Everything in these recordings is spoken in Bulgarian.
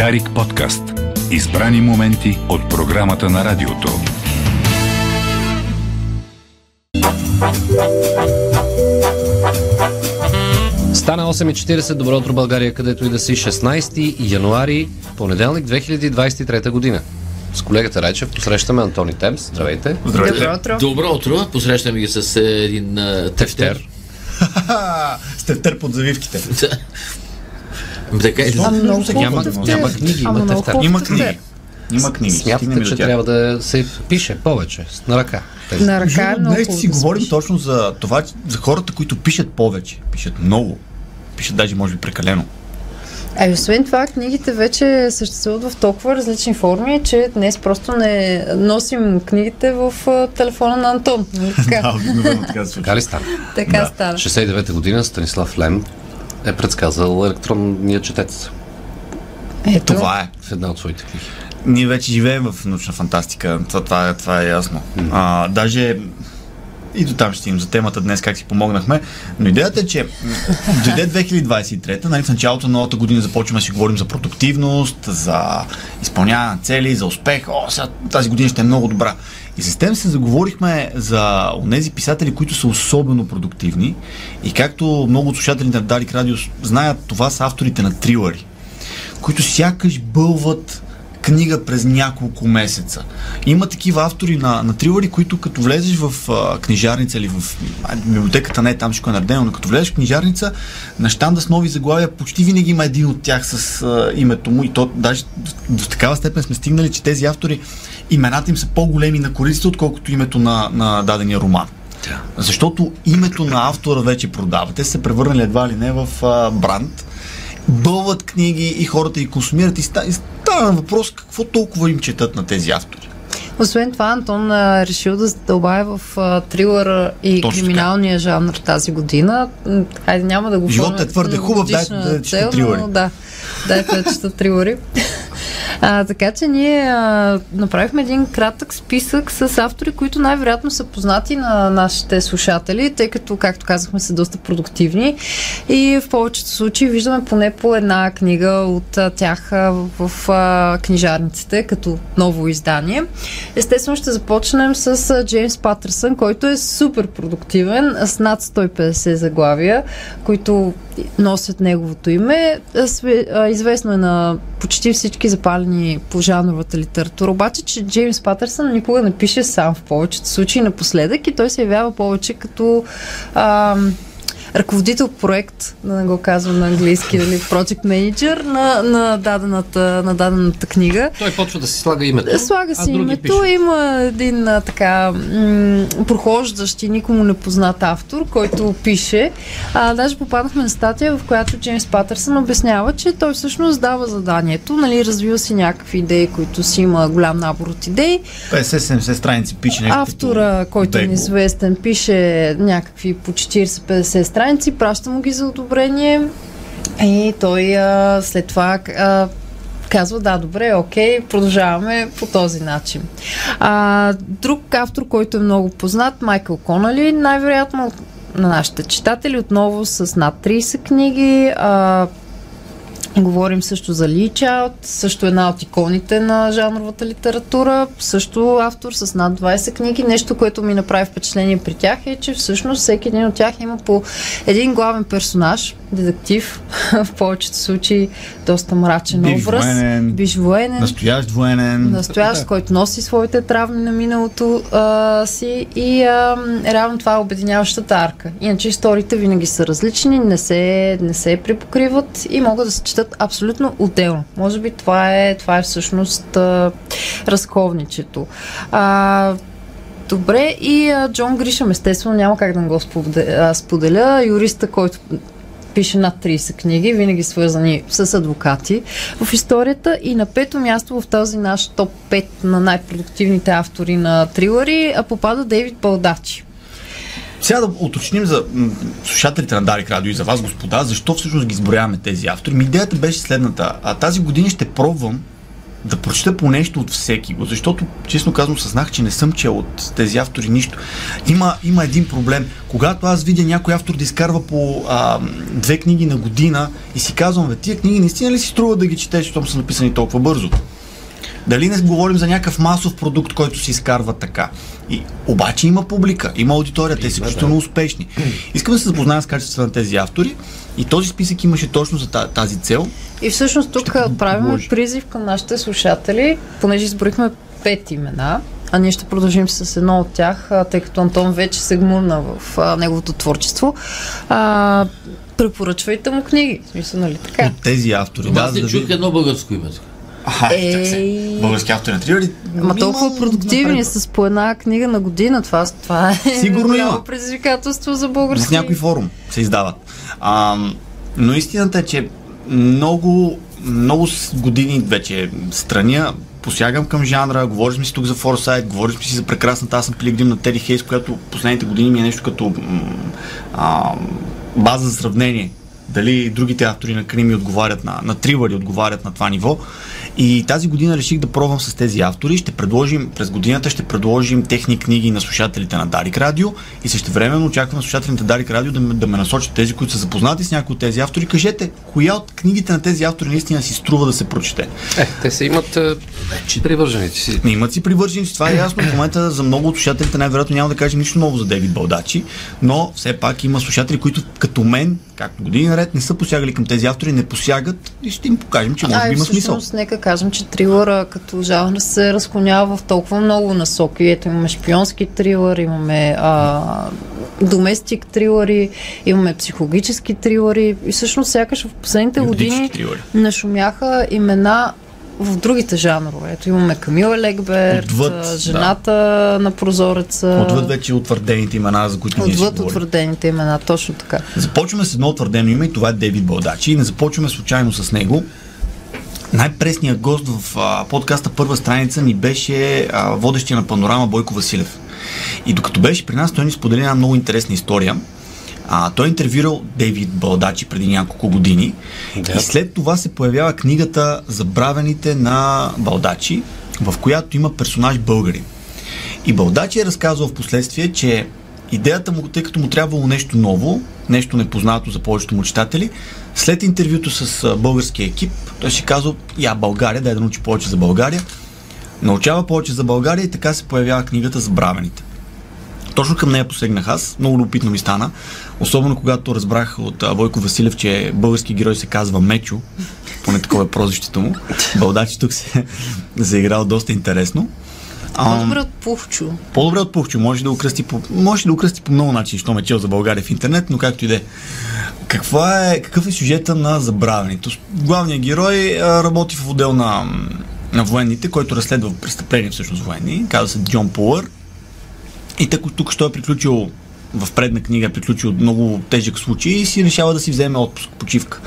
Дарик подкаст. Избрани моменти от програмата на радиото. Стана 8.40, добро утро България, където и да си 16 януари, понеделник 2023 година. С колегата Райчев посрещаме Антони Темс. Здравейте. Добро утро. Добро утро. Посрещаме ги с един а, тефтер. С тефтер под завивките. така и А много Всеки Няма, няма книги, Ама има тефтер. Има книги. Има книги. Смятате, че трябва да се пише повече, на ръка. Тези. На ръка е много Днес ще си да говорим спиш. точно за това, за хората, които пишат повече. Пишат много. Пишат даже, може би, прекалено. А и освен това, книгите вече съществуват в толкова различни форми, че днес просто не носим книгите в телефона на Антон. Така? обикновено така се Така ли стана? така Да. стана. 69-та година Станислав Лем е предсказал електронния четец Ето. Това е. в една от своите книги. Ние вече живеем в научна фантастика. Това, това, е, това е ясно. А, даже и до там ще стигнем за темата днес, как си помогнахме. Но идеята е, че дойде 2023, нали, в началото на новата година започваме да си говорим за продуктивност, за изпълняване на цели, за успех. О, сега тази година ще е много добра. И с тем се заговорихме за тези писатели, които са особено продуктивни. И както много от слушателите на Дарик Радио знаят, това са авторите на трилъри които сякаш бълват книга през няколко месеца. Има такива автори на, на трилъри, които като влезеш в а, книжарница или в а, библиотеката, не е там всичко е наредено, но като влезеш в книжарница, на щанда с нови заглавия почти винаги има един от тях с а, името му и то даже до, до такава степен сме стигнали, че тези автори имената им са по-големи на кориците, отколкото името на, на дадения роман. Защото името на автора вече продава. Те са се превърнали едва ли не в а, бранд бълват книги и хората ги консумират и ста- и става на въпрос какво толкова им четат на тези автори. Освен това, Антон а, решил да задълбае в а, трилъра и Точно криминалния жанр тази година. Хайде, няма да го Животът е твърде хубав, дайте да чета трилъри. но Да, дайте да чета трилъри. А, така че ние а, направихме един кратък списък с автори, които най-вероятно са познати на нашите слушатели, тъй като, както казахме, са доста продуктивни и в повечето случаи виждаме поне по една книга от а, тях а, в а, книжарниците, като ново издание. Естествено ще започнем с а, Джеймс Патърсън, който е супер продуктивен, с над 150 заглавия, които носят неговото име. Известно е на почти всички запалени по жанровата литература, обаче, че Джеймс Патърсън никога не пише сам в повечето случаи. Напоследък и той се явява повече като ам, ръководител проект, да не го казвам на английски, нали, project manager на, на, дадената, на дадената книга. Той почва да си слага името. Слага а си други името, пишат. има един а, така м- прохождащ и никому непознат автор, който пише. А, даже попаднахме на статия, в която Джеймс Патърсън обяснява, че той всъщност дава заданието, нали, развива си някакви идеи, които си има голям набор от идеи. 50-70 страници пише нещо. Автора, който е неизвестен, пише някакви по 40-50 страници, праща му ги за одобрение и той а, след това а, казва, да, добре, окей, продължаваме по този начин. А, друг автор, който е много познат, Майкъл Конали, най-вероятно на нашите читатели, отново с над 30 книги, а, Говорим също за Ли Чаут, също една от иконите на жанровата литература, също автор с над 20 книги. Нещо, което ми направи впечатление при тях е, че всъщност всеки един от тях има по един главен персонаж, детектив, в повечето случаи доста мрачен Бивш образ. военен, Биш военен. Настоящ военен. Настоящ, който носи своите травми на миналото а, си и а, реално това е обединяващата арка. Иначе историите винаги са различни, не се, не се припокриват и могат да се четат абсолютно отделно. Може би това е, това е всъщност а, разковничето. А, Добре, и а, Джон Гришам, естествено, няма как да го споделя. Юриста, който пише над 30 книги, винаги свързани с адвокати в историята. И на пето място в този наш топ 5 на най-продуктивните автори на трилъри попада Дейвид Балдачи. Сега да уточним за м, слушателите на Дарик Радио и за вас, господа, защо всъщност ги изброяваме тези автори. Ми идеята беше следната. А тази година ще пробвам да прочета по нещо от всеки го, защото, честно казвам, съзнах, че не съм чел от тези автори нищо. Има, има един проблем. Когато аз видя някой автор да изкарва по а, две книги на година и си казвам, бе, тия книги наистина ли си струва да ги четеш, защото са написани толкова бързо? Дали не говорим за някакъв масов продукт, който се изкарва така? И, обаче има публика, има аудитория, те са изключително успешни. Искам да се запозная с качеството на тези автори и този списък имаше точно за та- тази цел. И всъщност тук Ще отправяме подложи. призив към нашите слушатели, понеже изборихме пет имена, а ние ще продължим с едно от тях, а, тъй като Антон вече се гмурна в а, неговото творчество. А, препоръчвайте му книги. Смисъл, нали така? От тези автори. Да, аз за не чух ви- едно българско име. Аха. Ей. Български автори на триори. Ама толкова продуктивни с по една книга на година. Това, това е Сигурно има. предизвикателство за В български. някой форум се издават. А, но истината е, че много, много години вече страня посягам към жанра, говорим си тук за Форсайт, говорим си за прекрасната Аз съм пилигрим на Тери Хейс, която последните години ми е нещо като м, а, база за сравнение. Дали другите автори на крими отговарят на, на трилъри, отговарят на това ниво. И тази година реших да пробвам с тези автори. Ще предложим, през годината ще предложим техни книги на слушателите на Дарик Радио и също времено очаквам слушателите на Дарик Радио да ме, да ме насочат тези, които са запознати с някои от тези автори. Кажете, коя от книгите на тези автори наистина си струва да се прочете? Е, те се имат е, привържените си. Имат си привърженици, това е ясно. В момента за много от слушателите най-вероятно няма да кажем нищо ново за Дейвид Балдачи, но все пак има слушатели, които като мен, както години наред, не са посягали към тези автори, не посягат и ще им покажем, че може А, би има смисъл. всъщност, нека кажем, че трилъра като жанр се разклонява в толкова много насоки. Ето имаме шпионски трилър, имаме а, доместик трилъри, имаме психологически трилъри и всъщност сякаш в последните години трилъри. нашумяха имена в другите жанрове. Ето имаме Камила Легберт, Отвъд, жената на прозореца. Отвъд вече утвърдените имена, за които ние Отвъд утвърдените имена, точно така. Започваме с едно утвърдено име и това е Дейвид Балдачи. И не започваме случайно с него. Най-пресният гост в а, подкаста Първа страница ни беше а, водещия на панорама Бойко Василев. И докато беше при нас, той ни сподели една много интересна история. А, той е интервюрал Дейвид Балдачи преди няколко години. Да. И след това се появява книгата Забравените на Балдачи, в която има персонаж българин. И Балдачи е разказвал в последствие, че идеята му, тъй като му трябвало нещо ново, нещо непознато за повечето му читатели, след интервюто с българския екип, той си казал, я България, дай да научи повече за България. Научава повече за България и така се появява книгата Забравените. Точно към нея посегнах аз. Много любопитно ми стана. Особено когато разбрах от Бойко Василев, че български герой се казва Мечо. Поне такова е прозвището му. Балдачи тук се заиграл доста интересно. По-добре от Пухчо. по-добре от Пухчо. Може да окръсти по, може да окръсти по много начини, що ме чел за България в интернет, но както и да е. Каква е, какъв е сюжета на забравянето? Главният герой работи в отдел на, на военните, който разследва престъпления всъщност военни. Казва се Джон Пулър. И тук, тук що е приключил в предна книга е приключил много тежък случай и си решава да си вземе отпуск, почивка.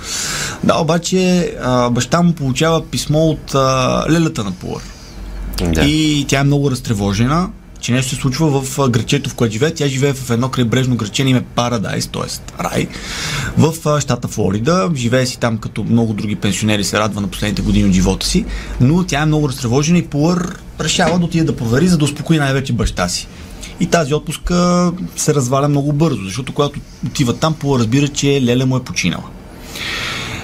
Да, обаче а, баща му получава писмо от а, лелята на Пулър. Да. И тя е много разтревожена, че нещо се случва в грачето, в което живее. Тя живее в едно крайбрежно граче, име Парадайс, т.е. рай, в а, щата Флорида. Живее си там, като много други пенсионери се радва на последните години от живота си, но тя е много разтревожена и Пулър решава да отиде да провери, за да успокои най-вече баща си. И тази отпуска се разваля много бързо, защото когато отива там, разбира, че Леля му е починала.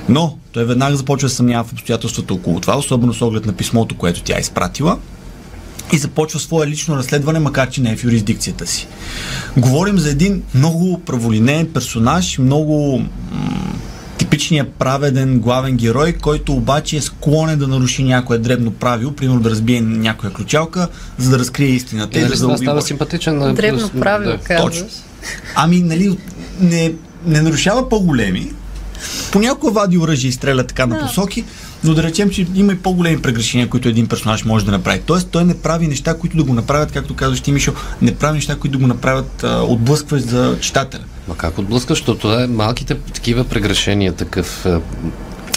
Но той веднага започва да съмнява в обстоятелствата около това, особено с оглед на писмото, което тя е изпратила и започва свое лично разследване, макар че не е в юрисдикцията си. Говорим за един много праволинеен персонаж, много типичният праведен главен герой, който обаче е склонен да наруши някое дребно правило, примерно да разбие някоя ключалка, за да разкрие истината И и нали да това зароби става Божия. симпатичен. на- Дребно да, правило, да. казваш. точно. Ами, нали, не, не нарушава по-големи. Понякога вади оръжие и стреля така на Да. посоки, но да речем, че има и по-големи прегрешения, които един персонаж може да направи. Тоест, той не прави неща, които да го направят, както казваш ти, Мишо, не прави неща, които да го направят отблъскващ за читателя. Ма как отблъскаш, защото е малките такива прегрешения, такъв е,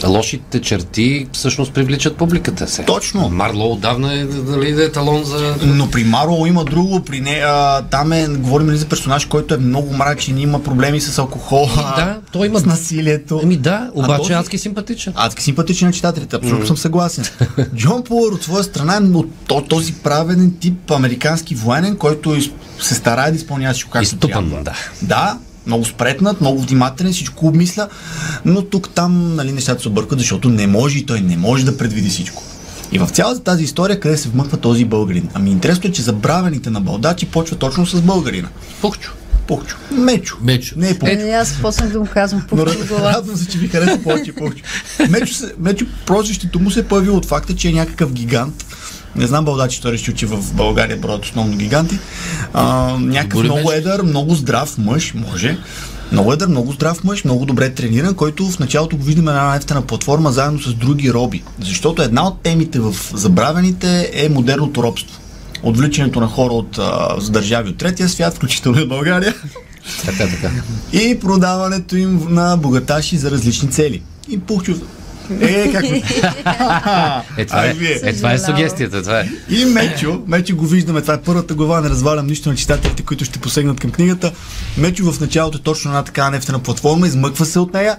Лошите черти всъщност привличат публиката се. Точно. Марло отдавна е, нали, да е талон за... Но при Маро има друго, при нея там е, говорим ли за персонаж, който е много мрачен, има проблеми с алкохола, да, той има- с насилието. Еми да, обаче този- адски симпатичен. Адски симпатичен на читателите, абсолютно съм съгласен. Джон Пулър от своя страна е от то- този праведен тип американски военен, който се старае да изпълнява всичко както трябва. да. Да, много спретнат, много внимателен, всичко обмисля, но тук там нали, нещата се объркват, защото не може и той не може да предвиди всичко. И в цялата тази история, къде се вмъква този българин? Ами интересно е, че забравените на балдачи почва точно с българина. Пухчо. Пухчо. Мечо. Мечо. Не е Пухчо. Е, аз почнах да му казвам Но пухчо глава. радвам се, че ви хареса повече Пухчо. Мечо, се- Мечо прозвището му се е появило от факта, че е някакъв гигант. Не знам балдачи, той решил, че в България броят основно гиганти. А, някакъв Добре, много Мечо. едър, много здрав мъж, може. Много едър, много здрав мъж, много добре трениран, който в началото го виждаме на една ефтена платформа заедно с други роби. Защото една от темите в забравените е модерното робство. Отвличането на хора от а, за държави от третия свят, включително и България Така, така. и продаването им на богаташи за различни цели. И Пухчо... Е, как. Е, това е, е, това е сугестията, това е. И Мечо, Мечо го виждаме, това е първата глава, не развалям нищо на читателите, които ще посегнат към книгата. Мечо в началото е точно една така нефтена платформа, измъква се от нея,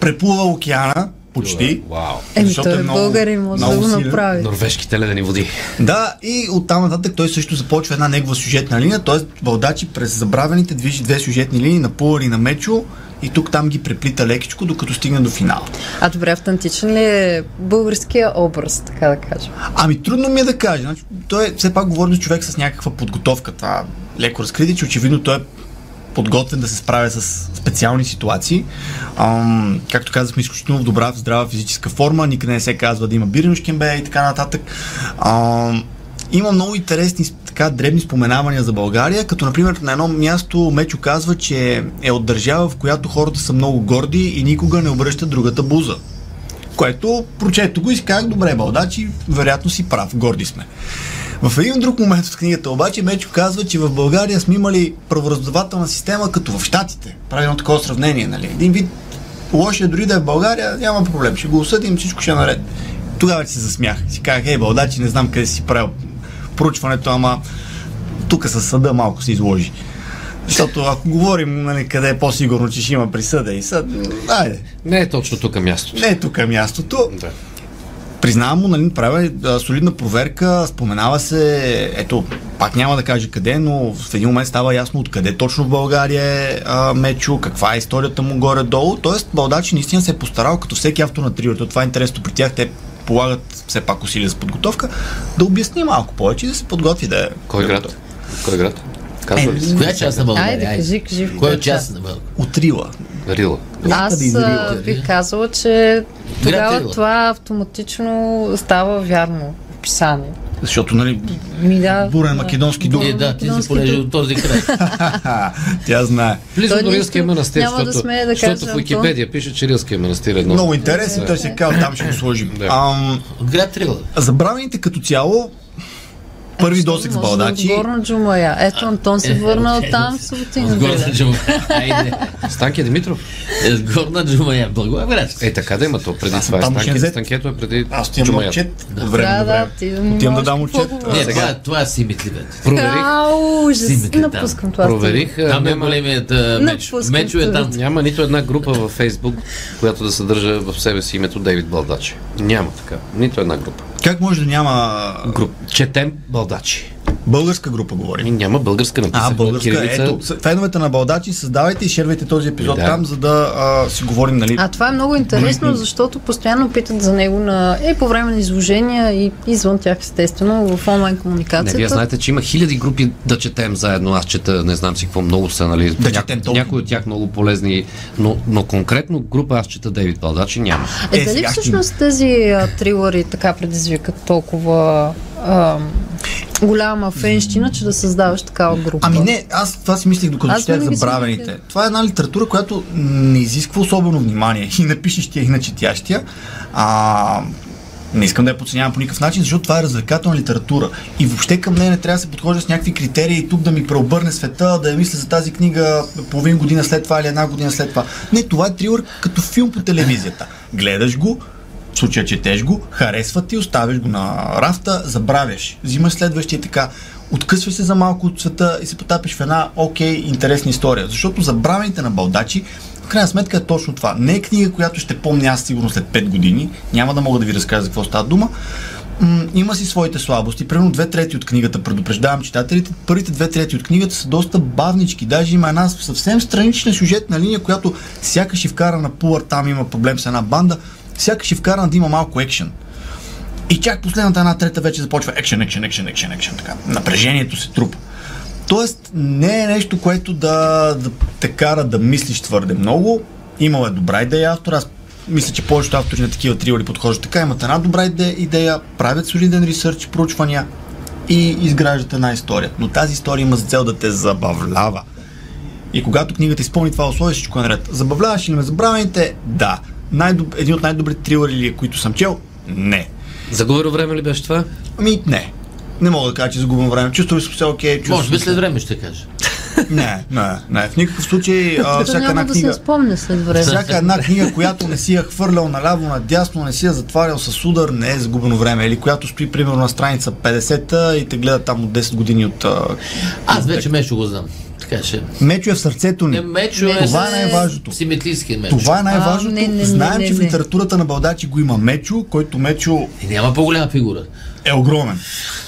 преплува океана, почти. Вау. Еми, защото той е е много- българин, може да много го силен. направи. Норвежките ледени води. Да, и оттам нататък той също започва една негова сюжетна линия, т.е. Балдачи през забравените движи две сюжетни линии на Пулър и на Мечо и тук там ги преплита лекичко, докато стигне до финала. А добре, автентичен ли е българския образ, така да кажем? Ами трудно ми е да кажа. Значи, той е, все пак говори за човек с някаква подготовка. Това леко разкрити, че очевидно той е подготвен да се справя с специални ситуации. Ам, както казахме, изключително в добра, здрава физическа форма, никъде не се казва да има бирнушкембе и така нататък. Ам, има много интересни така дребни споменавания за България, като например на едно място Мечо казва, че е от държава, в която хората са много горди и никога не обръщат другата буза. Което прочето го и си казах, добре, балдачи, вероятно си прав, горди сме. В един друг момент от книгата обаче Мечо казва, че в България сме имали правораздавателна система като в Штатите. Прави едно такова сравнение, нали? Един вид лошия дори да е в България, няма проблем, ще го осъдим, всичко ще е наред. Тогава се засмях. Си казах, ей, балдачи, не знам къде си правил проучването, ама тук със съда малко се изложи. Защото ако говорим нали, къде е по-сигурно, че ще има присъда и съд, айде, Не е точно тук мястото. не е тук мястото. Да. Признавам му, нали, правя а, солидна проверка, споменава се, ето, пак няма да кажа къде, но в един момент става ясно откъде точно в България е а, Мечо, каква е историята му горе-долу. Тоест, Балдачи наистина се е постарал, като всеки автор на триото, това е интересно при тях, те полагат все пак усилия за подготовка, да обясни малко повече и да се подготви да е. Кой град? Кой град? Казва ли? се? Коя част на България? Айде, кажи, кажи. Коя част на България? Отрила. Рила. Аз Някъде изрила. а, бих казала, че тогава Рила. това автоматично става вярно описание. Защото, нали, Ми да. бурен македонски дух. Е, да, ти си понеже от този край. Тя знае. Близо до Рилския манастир, няма да защото, смее да защото в. Википедия пише, че Рилския манастир е едно. Много интересен, той се казва, там ще го сложим. Да. Ам, От град Трила. забравените като цяло, първи досек с балдачи. от Горна Джумая. Ето Антон се е, върна е, от там е, в Суботин. От горна джума. Айде. Станки Димитров. Е, С горна джума я. Благоевград. Е, така да има то. Преди това е Станки. Станкето е преди Аз отивам на отчет от време Да, на да, време. ти Отивам да дам отчет. Не, сега. това, си митливет. Проверих. Ау. Напускам това. Проверих. Там е няма- големият меч. Мечо е там. Няма нито една група във Фейсбук, която да съдържа в себе си името Дейвид Балдачи. Няма така. Нито една група. Как може да няма Груп. Четем Балдачи. Българска група, И говорим? няма българска написана. А, българска. кирилица. Ето, феновете на Балдачи, създавайте и шервайте този епизод Да. там, за да а, си говорим, нали? А това е много интересно, защото постоянно питат за него на, е, по време на изложения и извън тях, естествено, в онлайн Не, комуникацията. вие знаете, че има хиляди групи да четем заедно. Аз чета, не знам си какво много са, нали? Да четем толкова. някои от тях много полезни, но, но конкретно група аз чета Дейвид Балдачи няма. Е, Е, дали всъщност тези а, трилъри така предизвикат толкова а, голяма фенщина, че да създаваш такава група? Ами не, аз това си мислих докато Аз четях забравените. мисля. Това е една литература, която не изисква особено внимание и на пишещия, и на четящия. А, Не искам да я подценявам по никакъв начин, защото това е развлекателна литература. И въобще към нея не трябва да се подхожда с някакви критерии и тук да ми преобърне света, да я мисля за тази книга половин година след това или една година след това. Не, това е трилър като филм по телевизията. Гледаш го, в случая четеш го, харесва ти, оставяш го на рафта, забравяш. Взимаш следващия така. Откъсваш се за малко от света и се потапиш в една окей, интересна история. Защото забравените на балдачи в крайна сметка е точно това. Не е книга, която ще помня аз сигурно след 5 години. Няма да мога да ви разкажа за какво става дума. Има си своите слабости. Примерно две трети от книгата, предупреждавам читателите, първите две трети от книгата са доста бавнички. Даже има една съвсем странична сюжетна линия, която сякаш и вкара на пулър, там има проблем с една банда, сякаш и вкара да има малко екшен. И чак последната една трета вече започва екшен, екшен, екшен, екшен, екшен, така. Напрежението се трупа. Тоест, не е нещо, което да, да те кара да мислиш твърде много. Имал е добра идея автор. Аз мисля, че повечето автори на такива триори подхождат така. Имат една добра идея правят солиден ресърч, проучвания и изграждат една история. Но тази история има за цел да те забавлява. И когато книгата изпълни това условие, всичко е наред. Забавляваш ли ме забравените? Да. Най-доб... Един от най-добрите трилъри ли, е, които съм чел? Не. Загубено време ли беше това? Ами, не. Не мога да кажа, че загубвам време. Чувствам се окей. чувствам Може би след време ще кажа. Не, не, не. В никакъв случай а, всяка няма една да книга... се спомня след време. Всяка една книга, която не си я хвърлял наляво, надясно, не си я затварял с удар, не е загубено време. Или която стои примерно на страница 50-та и те гледа там от 10 години от... а, Аз вече Мешо го знам. Че. Мечо е в сърцето ни. Не, Мечо е Това е най-важното. Симетрийски Мечо. Това е най-важното. А, не, не, не, Знаем, не, че в литературата на Балдачи го има Мечо, който Мечо И няма по-голяма фигура. е огромен.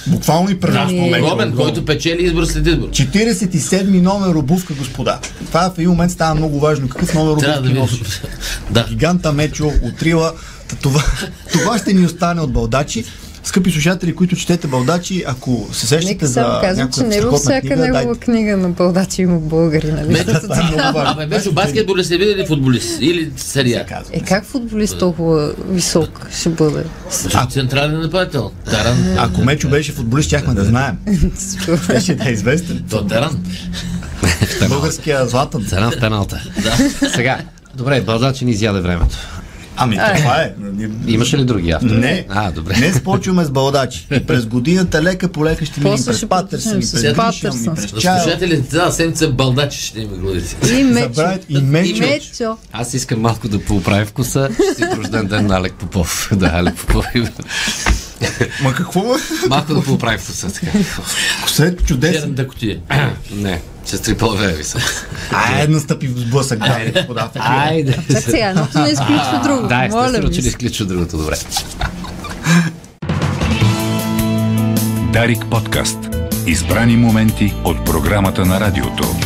Буквално и Не. Мечо. е Робен, който печели избор след избор. 47-ми номер обувка, господа. Това в един момент става много важно. Какъв номер Трябва да носиш? да. Гиганта Мечо, отрила. Това, това ще ни остане от Балдачи. Скъпи слушатели, които четете Балдачи, ако се сещате Нека за казвам, че не във всяка книга, негова дайте. книга на Балдачи има българи, нали? Мечо, Това е много важно. Мешо, баскетболист е видели футболист или серия. Казва. Е, как футболист толкова висок ще бъде? Централен нападател. Таран. Ако Мечо беше футболист, щяхме да знаем. Беше да е известен. То Таран. Българския златен. Цена в пеналта. Сега, добре, Балдачи ни изяде времето. Ами това е. Имаше ли други автори? Не. А, добре. Днес почваме с балдачи. И през годината лека по лека ще минем през Патърсън, през Патърсън. Чайл. слушателите тази седмица балдачи ще има главите. И Мечо. И Мечо. Аз искам малко да поуправя вкуса. Ще си рожден ден на Алек Попов. Да, Алек Попов. Ма какво? малко да поуправя вкуса. Така. Косет чудесен. Черната котия. Не, че стрипълве ви са. Айде, настъпи в сблъсък, и господа. Айде. Чак сега, едното не изключва друго. Да, естествено, че не се. изключва другото. Добре. Дарик подкаст. Избрани моменти от програмата на радиото.